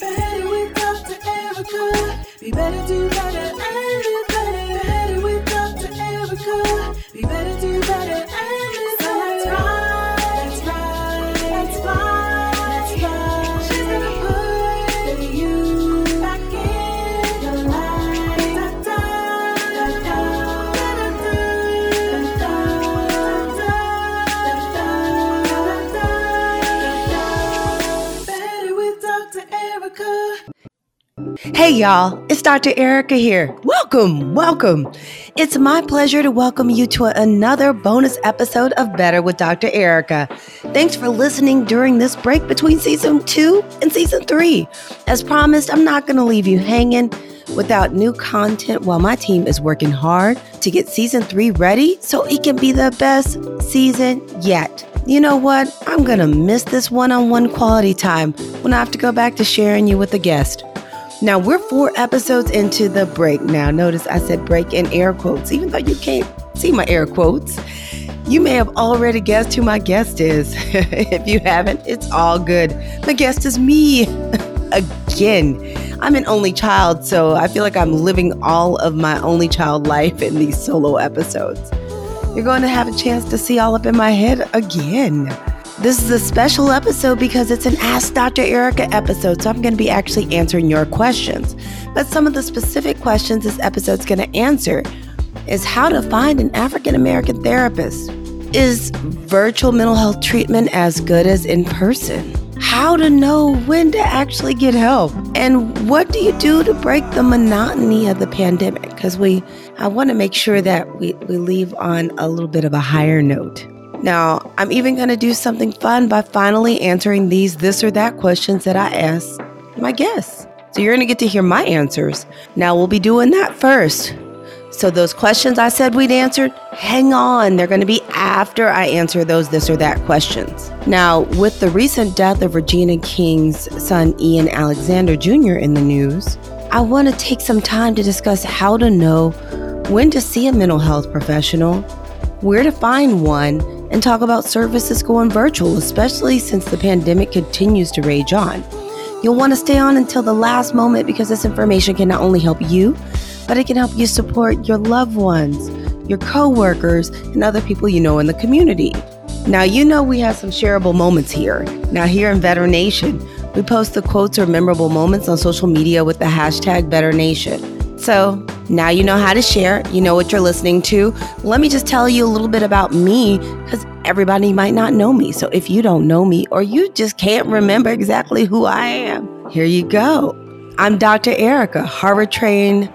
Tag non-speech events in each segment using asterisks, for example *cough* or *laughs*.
Better we thought that ever could. Be better, do better, and be better. Better we thought that ever could. Be better. Hey, y'all, it's Dr. Ericka here. Welcome, welcome. It's my pleasure to welcome you to another bonus episode of Better with Dr. Ericka. Thanks for listening during this break between season two and season three. As promised, I'm not going to leave you hanging without new content while my team is working hard to get season three ready so it can be the best season yet. You know what? I'm going to miss this one on one quality time when I have to go back to sharing you with a guest. Now, we're four episodes into the break now. Notice I said break in air quotes, even though you can't see my air quotes. You may have already guessed who my guest is. *laughs* if you haven't, it's all good. My guest is me *laughs* again. I'm an only child, so I feel like I'm living all of my only child life in these solo episodes. You're going to have a chance to see all up in my head again. This is a special episode because it's an Ask Dr. Ericka episode, so I'm going to be actually answering your questions. But some of the specific questions this episode's going to answer is how to find an African American therapist. Is virtual mental health treatment as good as in person? How to know when to actually get help? And what do you do to break the monotony of the pandemic? Because we, I want to make sure that we, we leave on a little bit of a higher note. Now, I'm even going to do something fun by finally answering these this or that questions that I asked my guests. So you're going to get to hear my answers. Now, we'll be doing that first. So, those questions I said we'd answer, hang on. They're going to be after I answer those this or that questions. Now, with the recent death of Regina King's son, Ian Alexander Jr., in the news, I want to take some time to discuss how to know when to see a mental health professional, where to find one, and talk about services going virtual, especially since the pandemic continues to rage on. You'll want to stay on until the last moment because this information can not only help you, but it can help you support your loved ones, your coworkers, and other people you know in the community. Now, you know we have some shareable moments here. Now, here in Better Nation, we post the quotes or memorable moments on social media with the hashtag Better Nation. So now you know how to share, you know what you're listening to. Let me just tell you a little bit about me because everybody might not know me. So if you don't know me or you just can't remember exactly who I am, here you go. I'm Dr. Ericka, Harvard trained,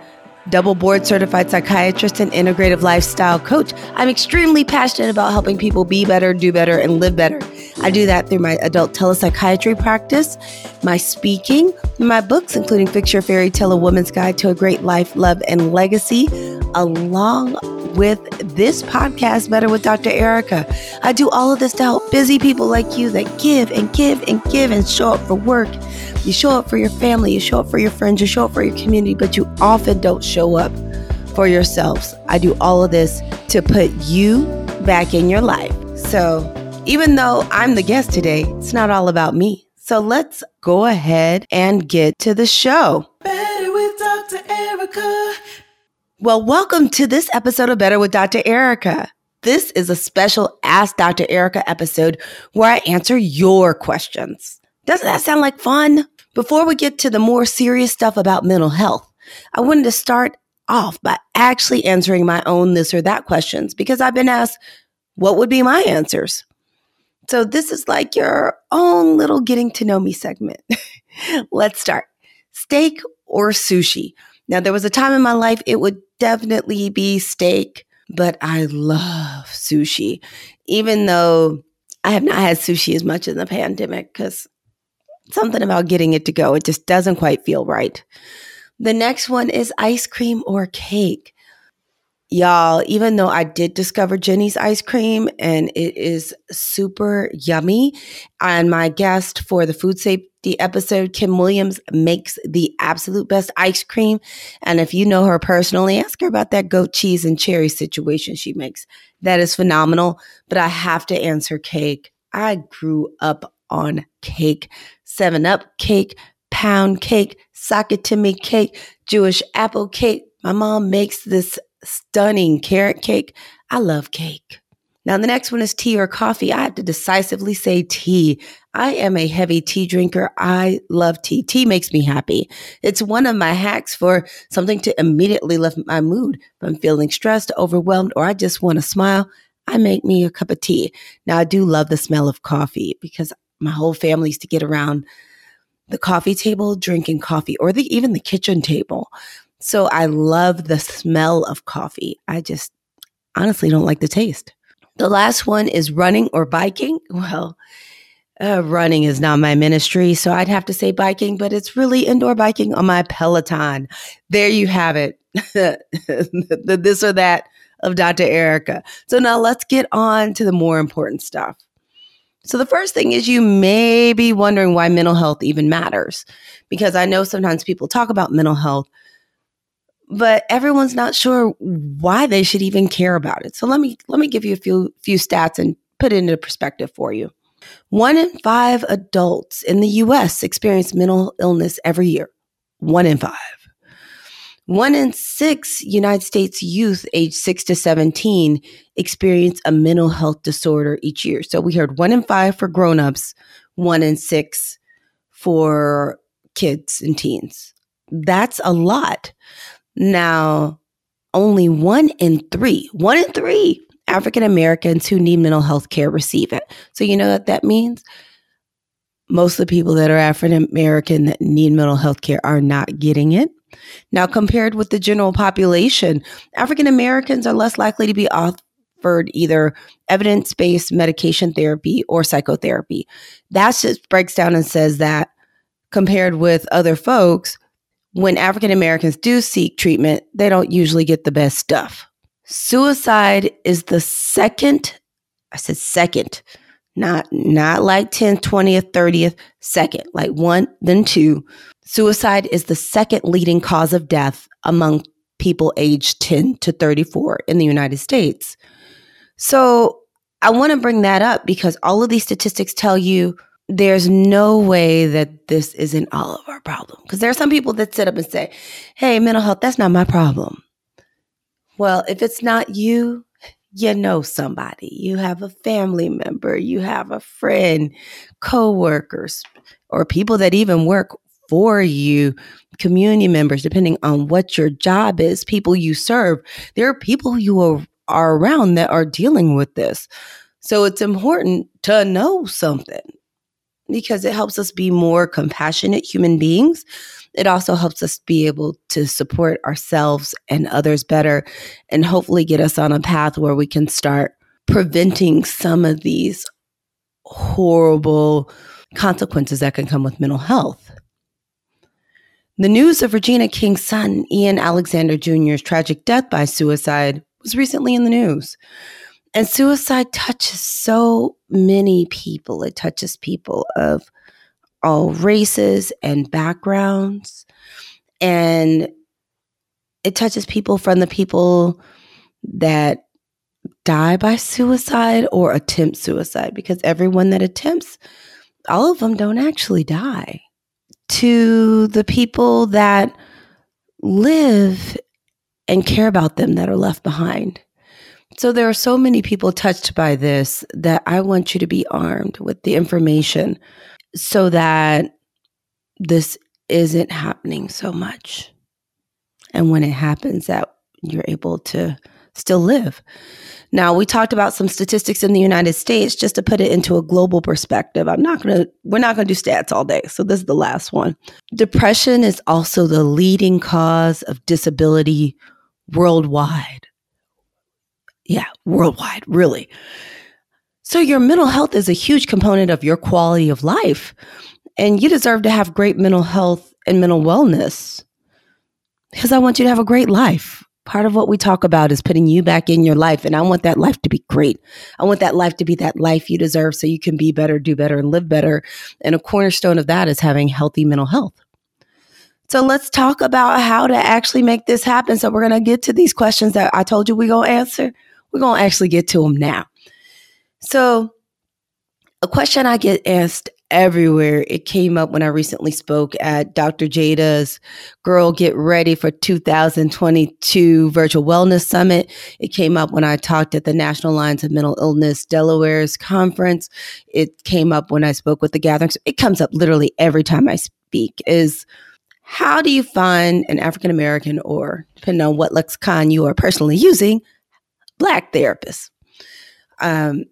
double board certified psychiatrist and integrative lifestyle coach. I'm extremely passionate about helping people be better, do better, and live better. I do that through my adult telepsychiatry practice, my speaking, my books, including Your Fairy Tale, A Woman's Guide to a Great Life, Love, and Legacy, along with this podcast, Better with Dr. Ericka. I do all of this to help busy people like you that give and give and give and show up for work. You show up for your family, you show up for your friends, you show up for your community, but you often don't show up for yourselves. I do all of this to put you back in your life. So, even though I'm the guest today, it's not all about me. So, let's go ahead and get to the show. Better with Dr. Ericka. Well, welcome to this episode of Better with Dr. Ericka. This is a special Ask Dr. Ericka episode where I answer your questions. Doesn't that sound like fun? Before we get to the more serious stuff about mental health, I wanted to start off by actually answering my own this or that questions because I've been asked, what would be my answers? So this is like your own little getting to know me segment. *laughs* Let's start. Steak or sushi? Now, there was a time in my life it would definitely be steak, but I love sushi, even though I have not had sushi as much in the pandemic because something about getting it to go, it just doesn't quite feel right. The next one is ice cream or cake. Y'all, even though I did discover Jeni's ice cream and it is super yummy, and my guest for the food safety episode, Kim Williams, makes the absolute best ice cream. And if you know her personally, ask her about that goat cheese and cherry situation she makes. That is phenomenal. But I have to answer cake. I grew up on cake, 7 Up cake, pound cake, me cake, Jewish apple cake. My mom makes this stunning carrot cake. I love cake. Now, the next one is tea or coffee. I have to decisively say tea. I am a heavy tea drinker. I love tea. Tea makes me happy. It's one of my hacks for something to immediately lift my mood. If I'm feeling stressed, overwhelmed, or I just want to smile, I make me a cup of tea. Now, I do love the smell of coffee because my whole family used to get around the coffee table drinking coffee or the, even the kitchen table. So I love the smell of coffee. I just honestly don't like the taste. The last one is running or biking. *laughs* Well, uh, running is not my ministry, so I'd have to say biking, but it's really indoor biking on my Peloton. There you have it. *laughs* the this or that of Dr. Ericka. So now let's get on to the more important stuff. So, the first thing is you may be wondering why mental health even matters, because I know sometimes people talk about mental health, but everyone's not sure why they should even care about it. So let me let me give you a few few stats and put it into perspective for you. One in five adults in the US experience mental illness every year. One in five. One in six United States youth aged 6 to 17 experience a mental health disorder each year. So we heard one in five for grown-ups, one in six for kids and teens. That's a lot. Now, only one in three, one in three African Americans who need mental health care receive it. So, you know what that means? Most of the people that are African American that need mental health care are not getting it. Now, compared with the general population, African Americans are less likely to be offered either evidence based medication therapy or psychotherapy. That just breaks down and says that compared with other folks, when African Americans do seek treatment, they don't usually get the best stuff. Suicide is the second, I said second, not not like 10th, 20th, 30th, second, like one, then two. Suicide is the second leading cause of death among people aged 10 to 34 in the United States. So I want to bring that up because all of these statistics tell you there's no way that this isn't all of our problem. Because there are some people that sit up and say, hey, mental health, that's not my problem. Well, if it's not you, you know somebody. You have a family member, you have a friend, coworkers, or people that even work for you, community members, depending on what your job is, people you serve. There are people you are, are around that are dealing with this. So it's important to know something because it helps us be more compassionate human beings. It also helps us be able to support ourselves and others better and hopefully get us on a path where we can start preventing some of these horrible consequences that can come with mental health. The news of Regina King's son, Ian Alexander Jr.'s tragic death by suicide, was recently in the news. And suicide touches so many people. It touches people of all races and backgrounds. And it touches people from the people that die by suicide or attempt suicide because everyone that attempts, all of them don't actually die. To the people that live and care about them that are left behind. So there are so many people touched by this that I want you to be armed with the information so that this isn't happening so much. And when it happens that you're able to still live. Now, we talked about some statistics in the United States just to put it into a global perspective. I'm not going to we're not going to do stats all day. So this is the last one. Depression is also the leading cause of disability worldwide. Yeah, worldwide, really. So, your mental health is a huge component of your quality of life, and you deserve to have great mental health and mental wellness because I want you to have a great life. Part of what we talk about is putting you back in your life, and I want that life to be great. I want that life to be that life you deserve so you can be better, do better, and live better. And a cornerstone of that is having healthy mental health. So let's talk about how to actually make this happen. So we're going to get to these questions that I told you we're going to answer. We're going to actually get to them now. So, a question I get asked everywhere. It came up when I recently spoke at Dr. Jada's Girl Get Ready for 2022 Virtual Wellness Summit. It came up when I talked at the National Alliance of Mental Illness Delaware's conference. It came up when I spoke with the gatherings. It comes up literally every time I speak is how do you find an African American or depending on what lexicon you are personally using, black therapists. Um,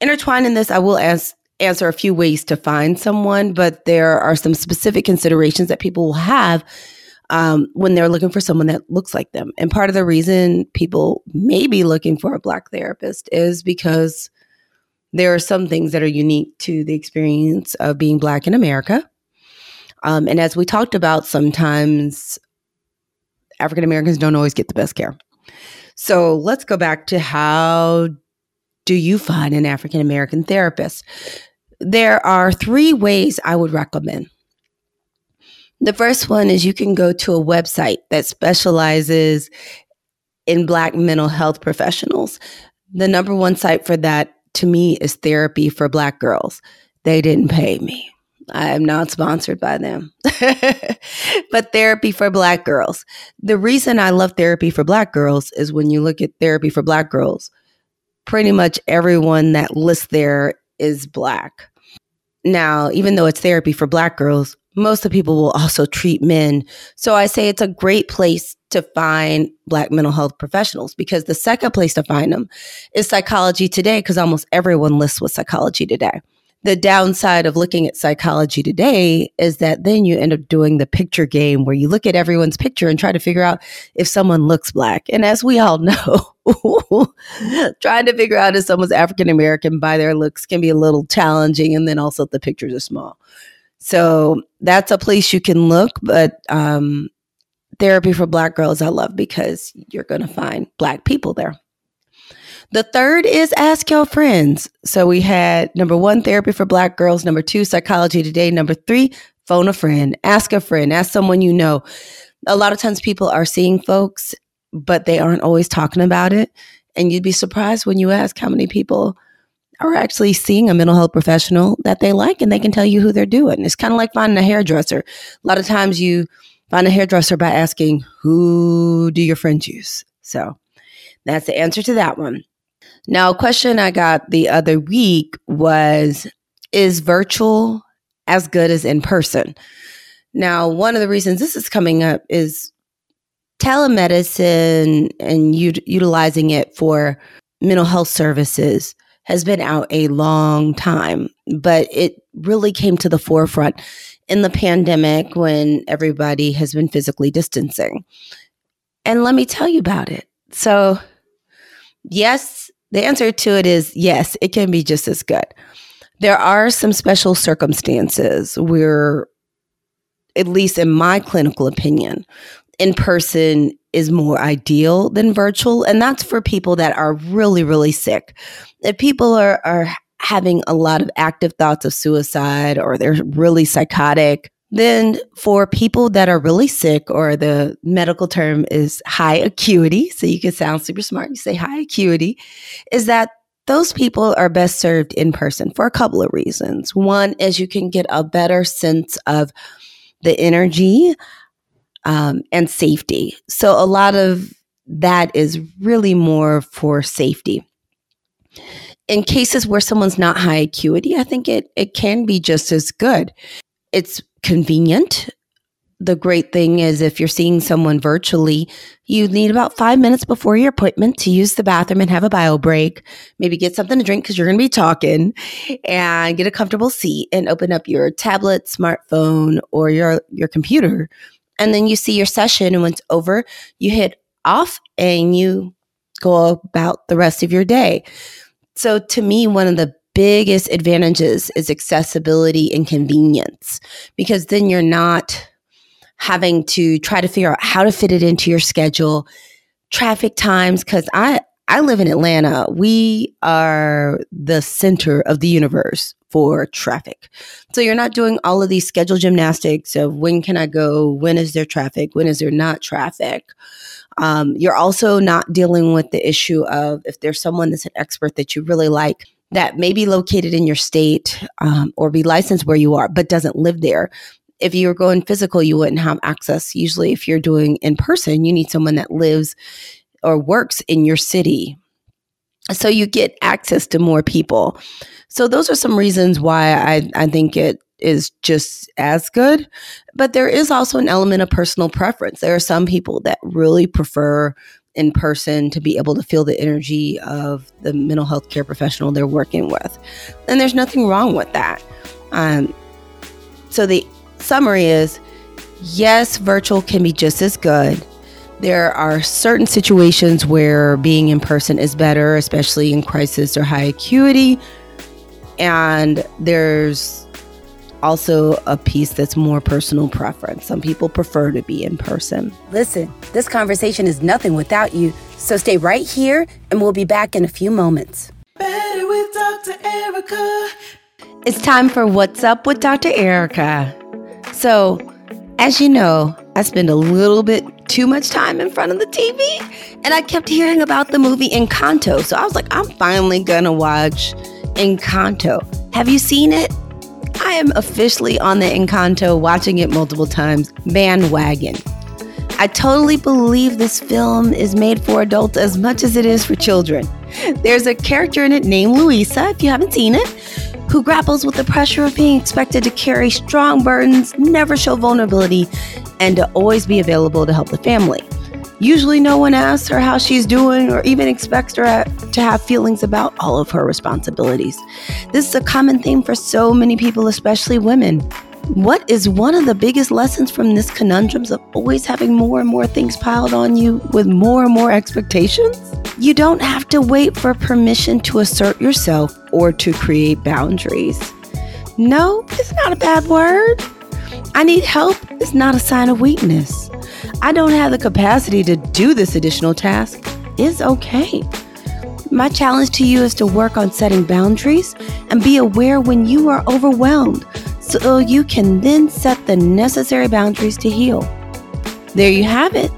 intertwined in this, I will ask answer a few ways to find someone, but there are some specific considerations that people will have um, when they're looking for someone that looks like them. And part of the reason people may be looking for a Black therapist is because there are some things that are unique to the experience of being Black in America. Um, and as we talked about, sometimes African Americans don't always get the best care. So let's go back to how do you find an African American therapist? There are three ways I would recommend. The first one is you can go to a website that specializes in Black mental health professionals. The number one site for that to me is Therapy for Black Girls. They didn't pay me. I am not sponsored by them. *laughs* but Therapy for Black Girls. The reason I love Therapy for Black Girls is when you look at Therapy for Black Girls, pretty much everyone that lists there is black. Now, even though it's therapy for black girls, most of the people will also treat men. So I say it's a great place to find black mental health professionals because the second place to find them is psychology today because almost everyone lists with psychology today the downside of looking at psychology today is that then you end up doing the picture game where you look at everyone's picture and try to figure out if someone looks black. And as we all know, *laughs* trying to figure out if someone's African American by their looks can be a little challenging. And then also the pictures are small. So that's a place you can look. But um, therapy for Black girls, I love because you're going to find Black people there. The third is ask your friends. So we had number one, therapy for Black girls. Number two, psychology today. Number three, phone a friend, ask a friend, ask someone you know. A lot of times people are seeing folks, but they aren't always talking about it. And you'd be surprised when you ask how many people are actually seeing a mental health professional that they like and they can tell you who they're doing. It's kind of like finding a hairdresser. A lot of times you find a hairdresser by asking, who do your friends use? So that's the answer to that one. Now, a question I got the other week was Is virtual as good as in person? Now, one of the reasons this is coming up is telemedicine and u- utilizing it for mental health services has been out a long time, but it really came to the forefront in the pandemic when everybody has been physically distancing. And let me tell you about it. So, yes, the answer to it is yes, it can be just as good. There are some special circumstances where, at least in my clinical opinion, in person is more ideal than virtual. And that's for people that are really, really sick. If people are, are having a lot of active thoughts of suicide or they're really psychotic, then, for people that are really sick, or the medical term is high acuity, so you can sound super smart, you say high acuity, is that those people are best served in person for a couple of reasons. One is you can get a better sense of the energy um, and safety. So, a lot of that is really more for safety. In cases where someone's not high acuity, I think it, it can be just as good. It's convenient. The great thing is if you're seeing someone virtually, you need about five minutes before your appointment to use the bathroom and have a bio break. Maybe get something to drink because you're going to be talking and get a comfortable seat and open up your tablet, smartphone, or your, your computer. And then you see your session. And once over, you hit off and you go about the rest of your day. So to me, one of the biggest advantages is accessibility and convenience because then you're not having to try to figure out how to fit it into your schedule, traffic times. Cause I, I live in Atlanta. We are the center of the universe for traffic. So you're not doing all of these schedule gymnastics of when can I go? When is there traffic? When is there not traffic? Um, you're also not dealing with the issue of if there's someone that's an expert that you really like, that may be located in your state um, or be licensed where you are, but doesn't live there. If you're going physical, you wouldn't have access. Usually, if you're doing in person, you need someone that lives or works in your city. So you get access to more people. So those are some reasons why I, I think it is just as good. But there is also an element of personal preference. There are some people that really prefer in person to be able to feel the energy of the mental health care professional they're working with. And there's nothing wrong with that. Um, so the summary is yes, virtual can be just as good. There are certain situations where being in person is better, especially in crisis or high acuity. And there's also a piece that's more personal preference. Some people prefer to be in person. Listen, this conversation is nothing without you, so stay right here and we'll be back in a few moments. Better with Dr. Ericka. It's time for What's Up with Dr. Ericka. So, as you know, I spend a little bit too much time in front of the TV, and I kept hearing about the movie Encanto. So I was like, I'm finally gonna watch Encanto. Have you seen it? I am officially on the Encanto, watching it multiple times, bandwagon. I totally believe this film is made for adults as much as it is for children. There's a character in it named Luisa, if you haven't seen it, who grapples with the pressure of being expected to carry strong burdens, never show vulnerability, and to always be available to help the family. Usually, no one asks her how she's doing or even expects her to have feelings about all of her responsibilities. This is a common theme for so many people, especially women. What is one of the biggest lessons from this conundrums of always having more and more things piled on you with more and more expectations? You don't have to wait for permission to assert yourself or to create boundaries. No, it's not a bad word. I need help is not a sign of weakness. I don't have the capacity to do this additional task is okay. My challenge to you is to work on setting boundaries and be aware when you are overwhelmed so you can then set the necessary boundaries to heal. There you have it.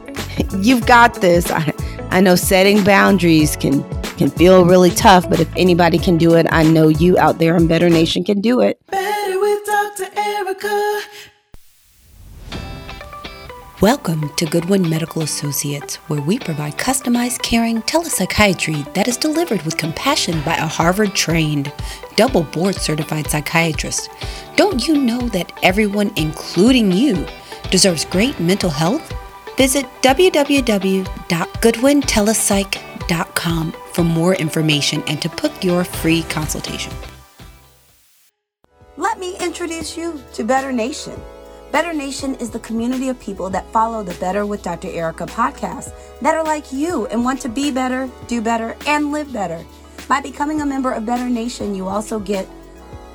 *laughs* You've got this. I, I know setting boundaries can can feel really tough, but if anybody can do it, I know you out there in Better Nation can do it. Better with Dr. Ericka. Welcome to Goodwin Medical Associates, where we provide customized, caring telepsychiatry that is delivered with compassion by a Harvard trained, double board certified psychiatrist. Don't you know that everyone, including you, deserves great mental health? Visit www.goodwintelepsych.com for more information and to book your free consultation. Let me introduce you to Better Nation. Better Nation is the community of people that follow the Better with Dr. Ericka podcast that are like you and want to be better, do better, and live better. By becoming a member of Better Nation, you also get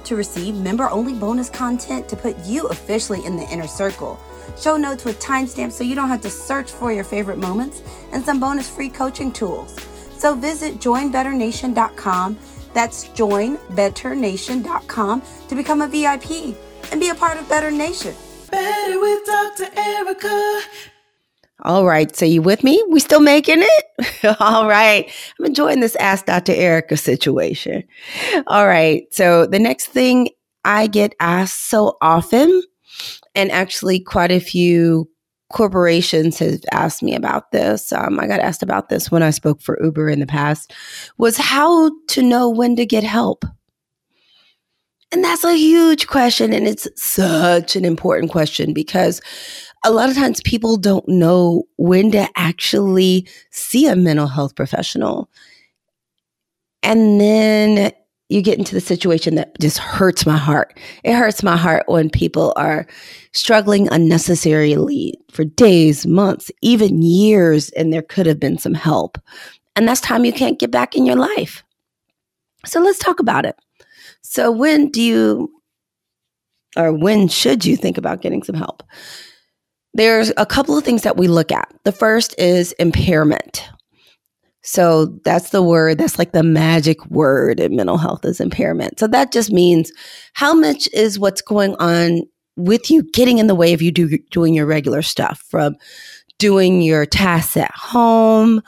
to receive member only bonus content to put you officially in the inner circle. Show notes with timestamps so you don't have to search for your favorite moments and some bonus free coaching tools. So visit joinbetternation.com. That's joinbetternation.com to become a VIP and be a part of Better Nation. Better with Dr. Ericka. All right. So you with me? We still making it? *laughs* All right. I'm enjoying this Ask Dr. Ericka situation. All right. So the next thing I get asked so often, and actually quite a few corporations have asked me about this. Um, I got asked about this when I spoke for Uber in the past, was how to know when to get help. And that's a huge question. And it's such an important question because a lot of times people don't know when to actually see a mental health professional. And then you get into the situation that just hurts my heart. It hurts my heart when people are struggling unnecessarily for days, months, even years, and there could have been some help. And that's time you can't get back in your life. So let's talk about it. So, when do you, or when should you think about getting some help? There's a couple of things that we look at. The first is impairment. So that's the word, that's like the magic word in mental health is impairment. So that just means how much is what's going on with you getting in the way of you do, doing your regular stuff from doing your tasks at home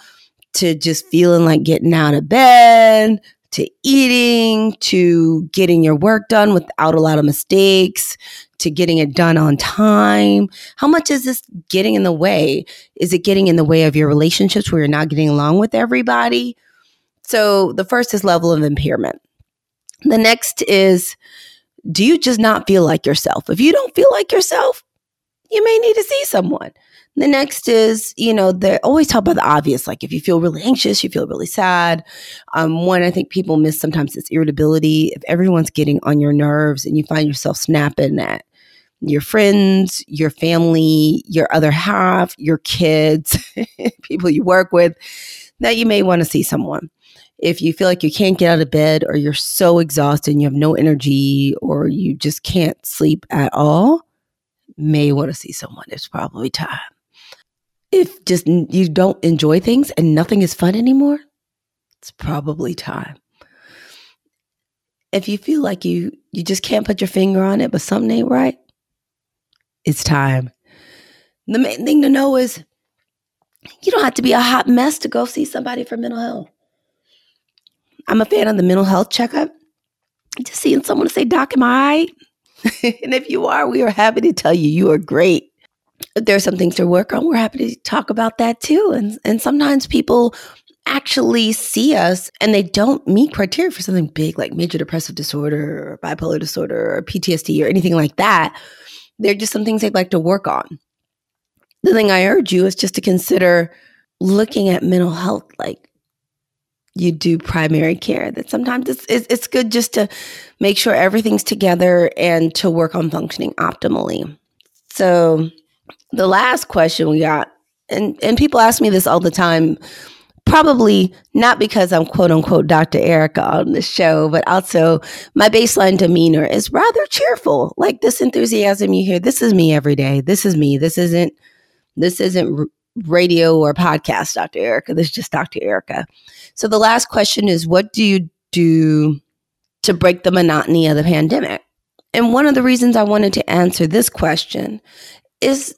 to just feeling like getting out of bed to eating to getting your work done without a lot of mistakes to getting it done on time? How much is this getting in the way? Is it getting in the way of your relationships where you're not getting along with everybody? So the first is level of impairment. The next is do you just not feel like yourself? If you don't feel like yourself, you may need to see someone. The next is, you know, they always talk about the obvious, like if you feel really anxious, you feel really sad. Um, one I think people miss sometimes is irritability. If everyone's getting on your nerves and you find yourself snapping at your friends, your family, your other half, your kids, *laughs* people you work with, that you may want to see someone. If you feel like you can't get out of bed or you're so exhausted and you have no energy or you just can't sleep at all, may want to see someone. It's probably time if just you don't enjoy things and nothing is fun anymore, it's probably time. If you feel like you you just can't put your finger on it, but something ain't right, it's time. The main thing to know is you don't have to be a hot mess to go see somebody for mental health. I'm a fan of the mental health checkup. Just seeing someone say, Doc, am I *laughs* and if you are, we are happy to tell you you are great there's some things to work on. We're happy to talk about that too. And and sometimes people actually see us and they don't meet criteria for something big like major depressive disorder or bipolar disorder or PTSD or anything like that. They're just some things they'd like to work on. The thing I urge you is just to consider looking at mental health like you do primary care. That sometimes it's, it's good just to make sure everything's together and to work on functioning optimally. So the last question we got, and, and people ask me this all the time, probably not because I'm quote unquote Dr. Ericka on the show, but also my baseline demeanor is rather cheerful. Like this enthusiasm you hear, this is me every day. This is me. This isn't, this isn't radio or podcast, Dr. Ericka. This is just Dr. Ericka. So the last question is what do you do to break the monotony of the pandemic? And one of the reasons I wanted to answer this question is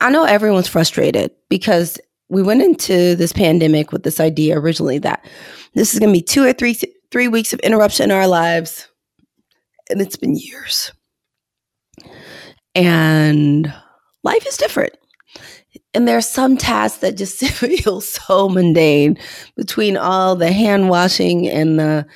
I know everyone's frustrated because we went into this pandemic with this idea originally that this is going to be two or three three weeks of interruption in our lives, and it's been years. And life is different. And there are some tasks that just *laughs* feel so mundane between all the hand washing and the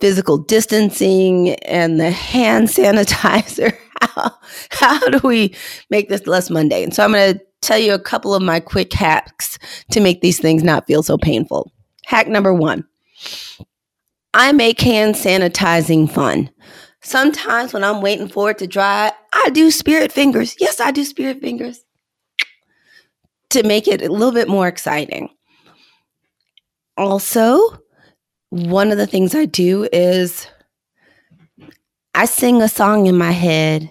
physical distancing and the hand *laughs* sanitizer how, *laughs* how do we make this less mundane? So I'm going to tell you a couple of my quick hacks to make these things not feel so painful. Hack number one I make hand sanitizing fun. Sometimes when I'm waiting for it to dry, I do spirit fingers. Yes, I do spirit fingers to make it a little bit more exciting. Also, one of the things I do is I sing a song in my head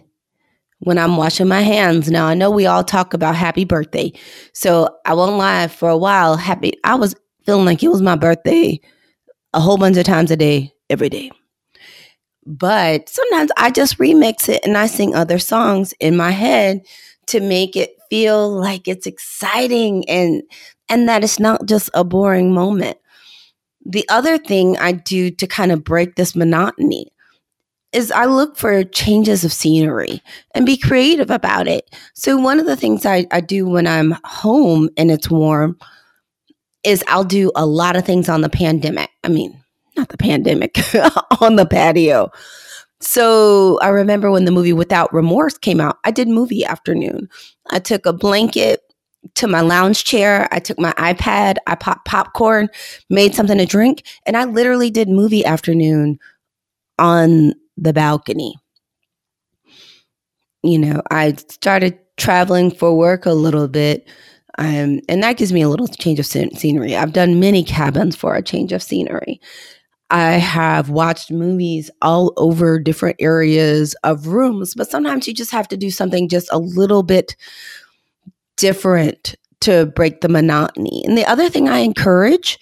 when I'm washing my hands. Now, I know we all talk about happy birthday. So I won't lie, for a while, happy, I was feeling like it was my birthday a whole bunch of times a day, every day. But sometimes I just remix it and I sing other songs in my head to make it feel like it's exciting and and that it's not just a boring moment. The other thing I do to kind of break this monotony, is I look for changes of scenery and be creative about it. So one of the things I, I do when I'm home and it's warm is I'll do a lot of things on the pandemic. I mean, not the pandemic, *laughs* on the patio. So I remember when the movie Without Remorse came out, I did movie afternoon. I took a blanket to my lounge chair. I took my iPad, I popped popcorn, made something to drink, and I literally did movie afternoon on the balcony. You know, I started traveling for work a little bit. Um, and that gives me a little change of scenery. I've done many cabins for a change of scenery. I have watched movies all over different areas of rooms, but sometimes you just have to do something just a little bit different to break the monotony. And the other thing I encourage,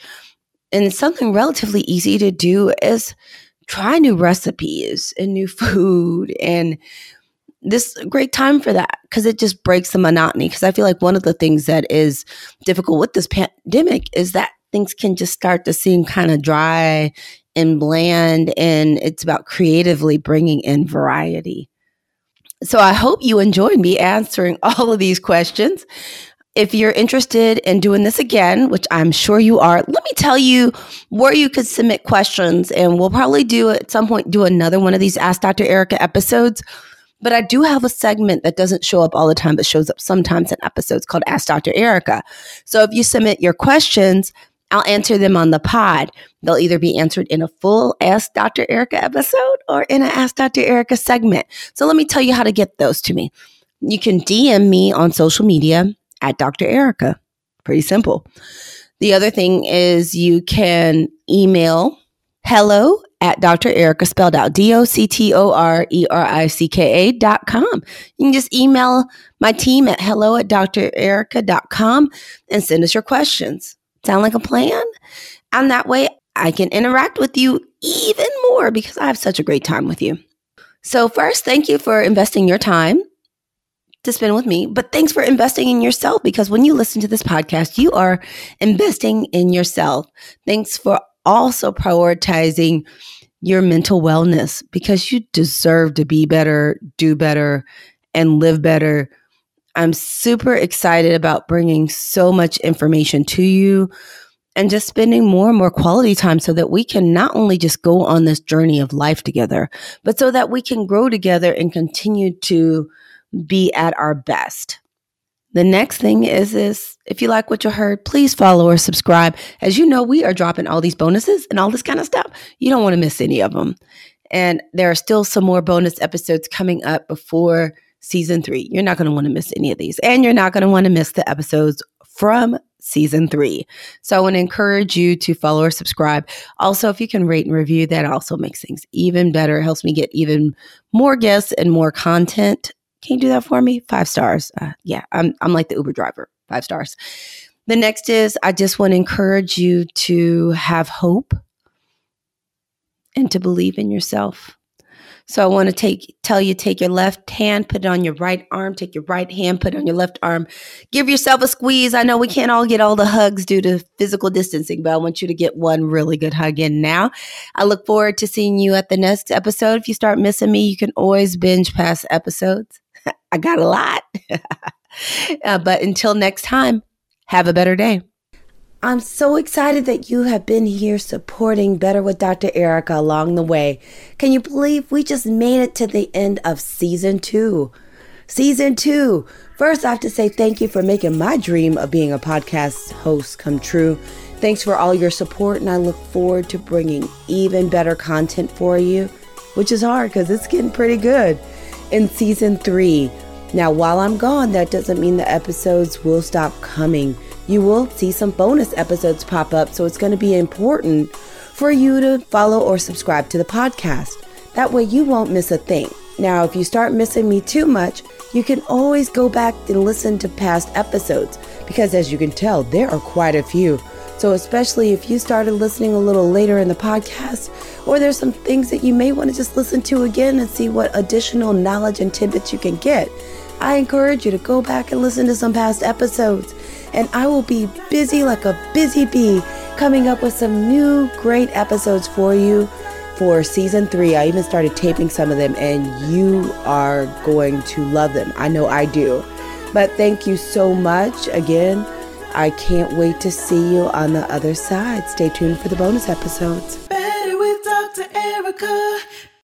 and something relatively easy to do, is try new recipes and new food and this great time for that because it just breaks the monotony because i feel like one of the things that is difficult with this pandemic is that things can just start to seem kind of dry and bland, and it's about creatively bringing in variety. So I hope you enjoyed me answering *laughs* all of these questions. If you're interested in doing this again, which I'm sure you are, let me tell you where you could submit questions. And we'll probably do at some point do another one of these Ask Dr. Ericka episodes. But I do have a segment that doesn't show up all the time, but shows up sometimes in episodes called Ask Dr. Ericka. So if you submit your questions, I'll answer them on the pod. They'll either be answered in a full Ask Dr. Ericka episode or in an Ask Dr. Ericka segment. So let me tell you how to get those to me. You can DM me on social media at Dr. Ericka. Pretty simple. The other thing is you can email hello at Dr. Ericka spelled out D O C T O R E R I C K A dot com. You can just email my team at hello at drericka.com and send us your questions. Sound like a plan? And that way I can interact with you even more because I have such a great time with you. So, first, thank you for investing your time to spend with me, but thanks for investing in yourself because when you listen to this podcast, you are investing in yourself. Thanks for also prioritizing your mental wellness because you deserve to be better, do better, and live better. I'm super excited about bringing so much information to you and just spending more and more quality time so that we can not only just go on this journey of life together, but so that we can grow together and continue to be at our best. The next thing is this if you like what you heard, please follow or subscribe. As you know, we are dropping all these bonuses and all this kind of stuff. You don't want to miss any of them. And there are still some more bonus episodes coming up before season three. You're not going to want to miss any of these. And you're not going to want to miss the episodes from season three. So I want to encourage you to follow or subscribe. Also, if you can rate and review, that also makes things even better. It helps me get even more guests and more content can you do that for me? Five stars. Uh, yeah, I'm, I'm like the Uber driver, five stars. The next is I just want to encourage you to have hope and to believe in yourself. So I want to take tell you take your left hand, put it on your right arm, take your right hand, put it on your left arm. Give yourself a squeeze. I know we can't all get all the hugs due to physical distancing, but I want you to get one really good hug in now. I look forward to seeing you at the next episode. If you start missing me, you can always binge past episodes. I got a lot. *laughs* uh, but until next time, have a better day. I'm so excited that you have been here supporting Better with Dr. Ericka along the way. Can you believe we just made it to the end of season two? Season two. First, I have to say thank you for making my dream of being a podcast host come true. Thanks for all your support, and I look forward to bringing even better content for you, which is hard because it's getting pretty good in season three. Now, while I'm gone, that doesn't mean the episodes will stop coming. You will see some bonus episodes pop up, so it's going to be important for you to follow or subscribe to the podcast. That way, you won't miss a thing. Now, if you start missing me too much, you can always go back and listen to past episodes because, as you can tell, there are quite a few. So, especially if you started listening a little later in the podcast, or there's some things that you may want to just listen to again and see what additional knowledge and tidbits you can get, I encourage you to go back and listen to some past episodes. And I will be busy like a busy bee coming up with some new great episodes for you for season three. I even started taping some of them, and you are going to love them. I know I do. But thank you so much again I can't wait to see you on the other side. Stay tuned for the bonus episodes. Better with Dr. Ericka.